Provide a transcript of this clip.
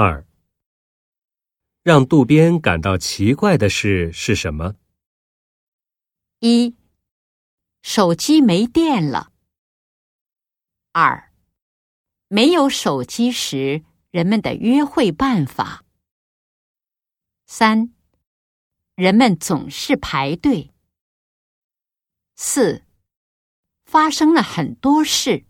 二。让渡边感到奇怪的事是什么？一手机没电了。二没有手机时人们的约会办法。三人们总是排队。四发生了很多事。